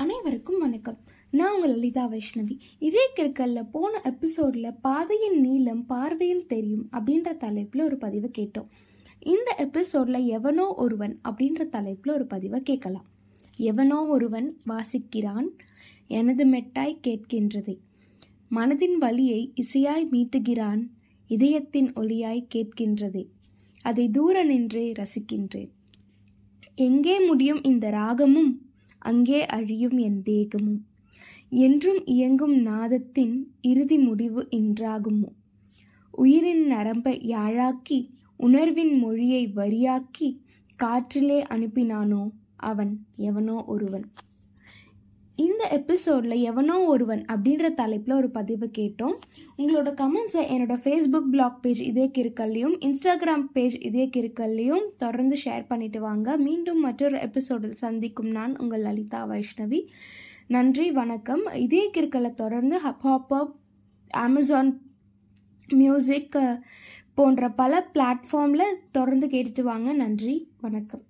அனைவருக்கும் வணக்கம். நான் உங்கள் லலிதா வைஷ்ணவி. இதே கிற்கல்ல போன எபிசோடில் பாதையின் நீளம் பார்வையில் தெரியும் அப்படின்ற தலைப்பில் ஒரு பதிவை கேட்டோம். இந்த எபிசோடில் எவனோ ஒருவன் அப்படின்ற தலைப்பில் ஒரு பதிவை கேட்கலாம். எவனோ ஒருவன் வாசிக்கிறான் எனது மெட்டாய் கேட்கின்றதை. மனதின் வழியை இசையாய் மீட்டுகிறான் இதயத்தின் ஒளியாய் கேட்கின்றதே. அதை தூர நின்றே ரசிக்கின்றேன். எங்கே முடியும் இந்த ராகமும்? அங்கே அழியும் என் தேகமும். என்றும் இயங்கும் நாதத்தின் இறுதி முடிவு இன்றாகுமோ? உயிரின் நரம்பை யாழாக்கி உணர்வின் மொழியை வரியாக்கி காற்றிலே அனுப்பினானோ அவன் எவனோ ஒருவன்? இந்த எபிசோடில் எவனோ ஒருவன் அப்படின்ற தலைப்பில் ஒரு பதிவு கேட்டோம். உங்களோட கமெண்ட்ஸை என்னோட ஃபேஸ்புக் பிளாக் பேஜ் இதே கிருக்கல்லையும் இன்ஸ்டாகிராம் பேஜ் இதே கிருக்கல்லையும் தொடர்ந்து ஷேர் பண்ணிட்டு வாங்க. மீண்டும் மற்றொரு எபிசோடில் சந்திக்கும் நான் உங்கள் லலிதா வைஷ்ணவி. நன்றி வணக்கம். இதே கிருக்கலை தொடர்ந்து ஹப்ஹாப்பப் அமேசான் மியூசிக் போன்ற பல பிளாட்ஃபார்மில் தொடர்ந்து கேட்டுட்டு வாங்க. நன்றி வணக்கம்.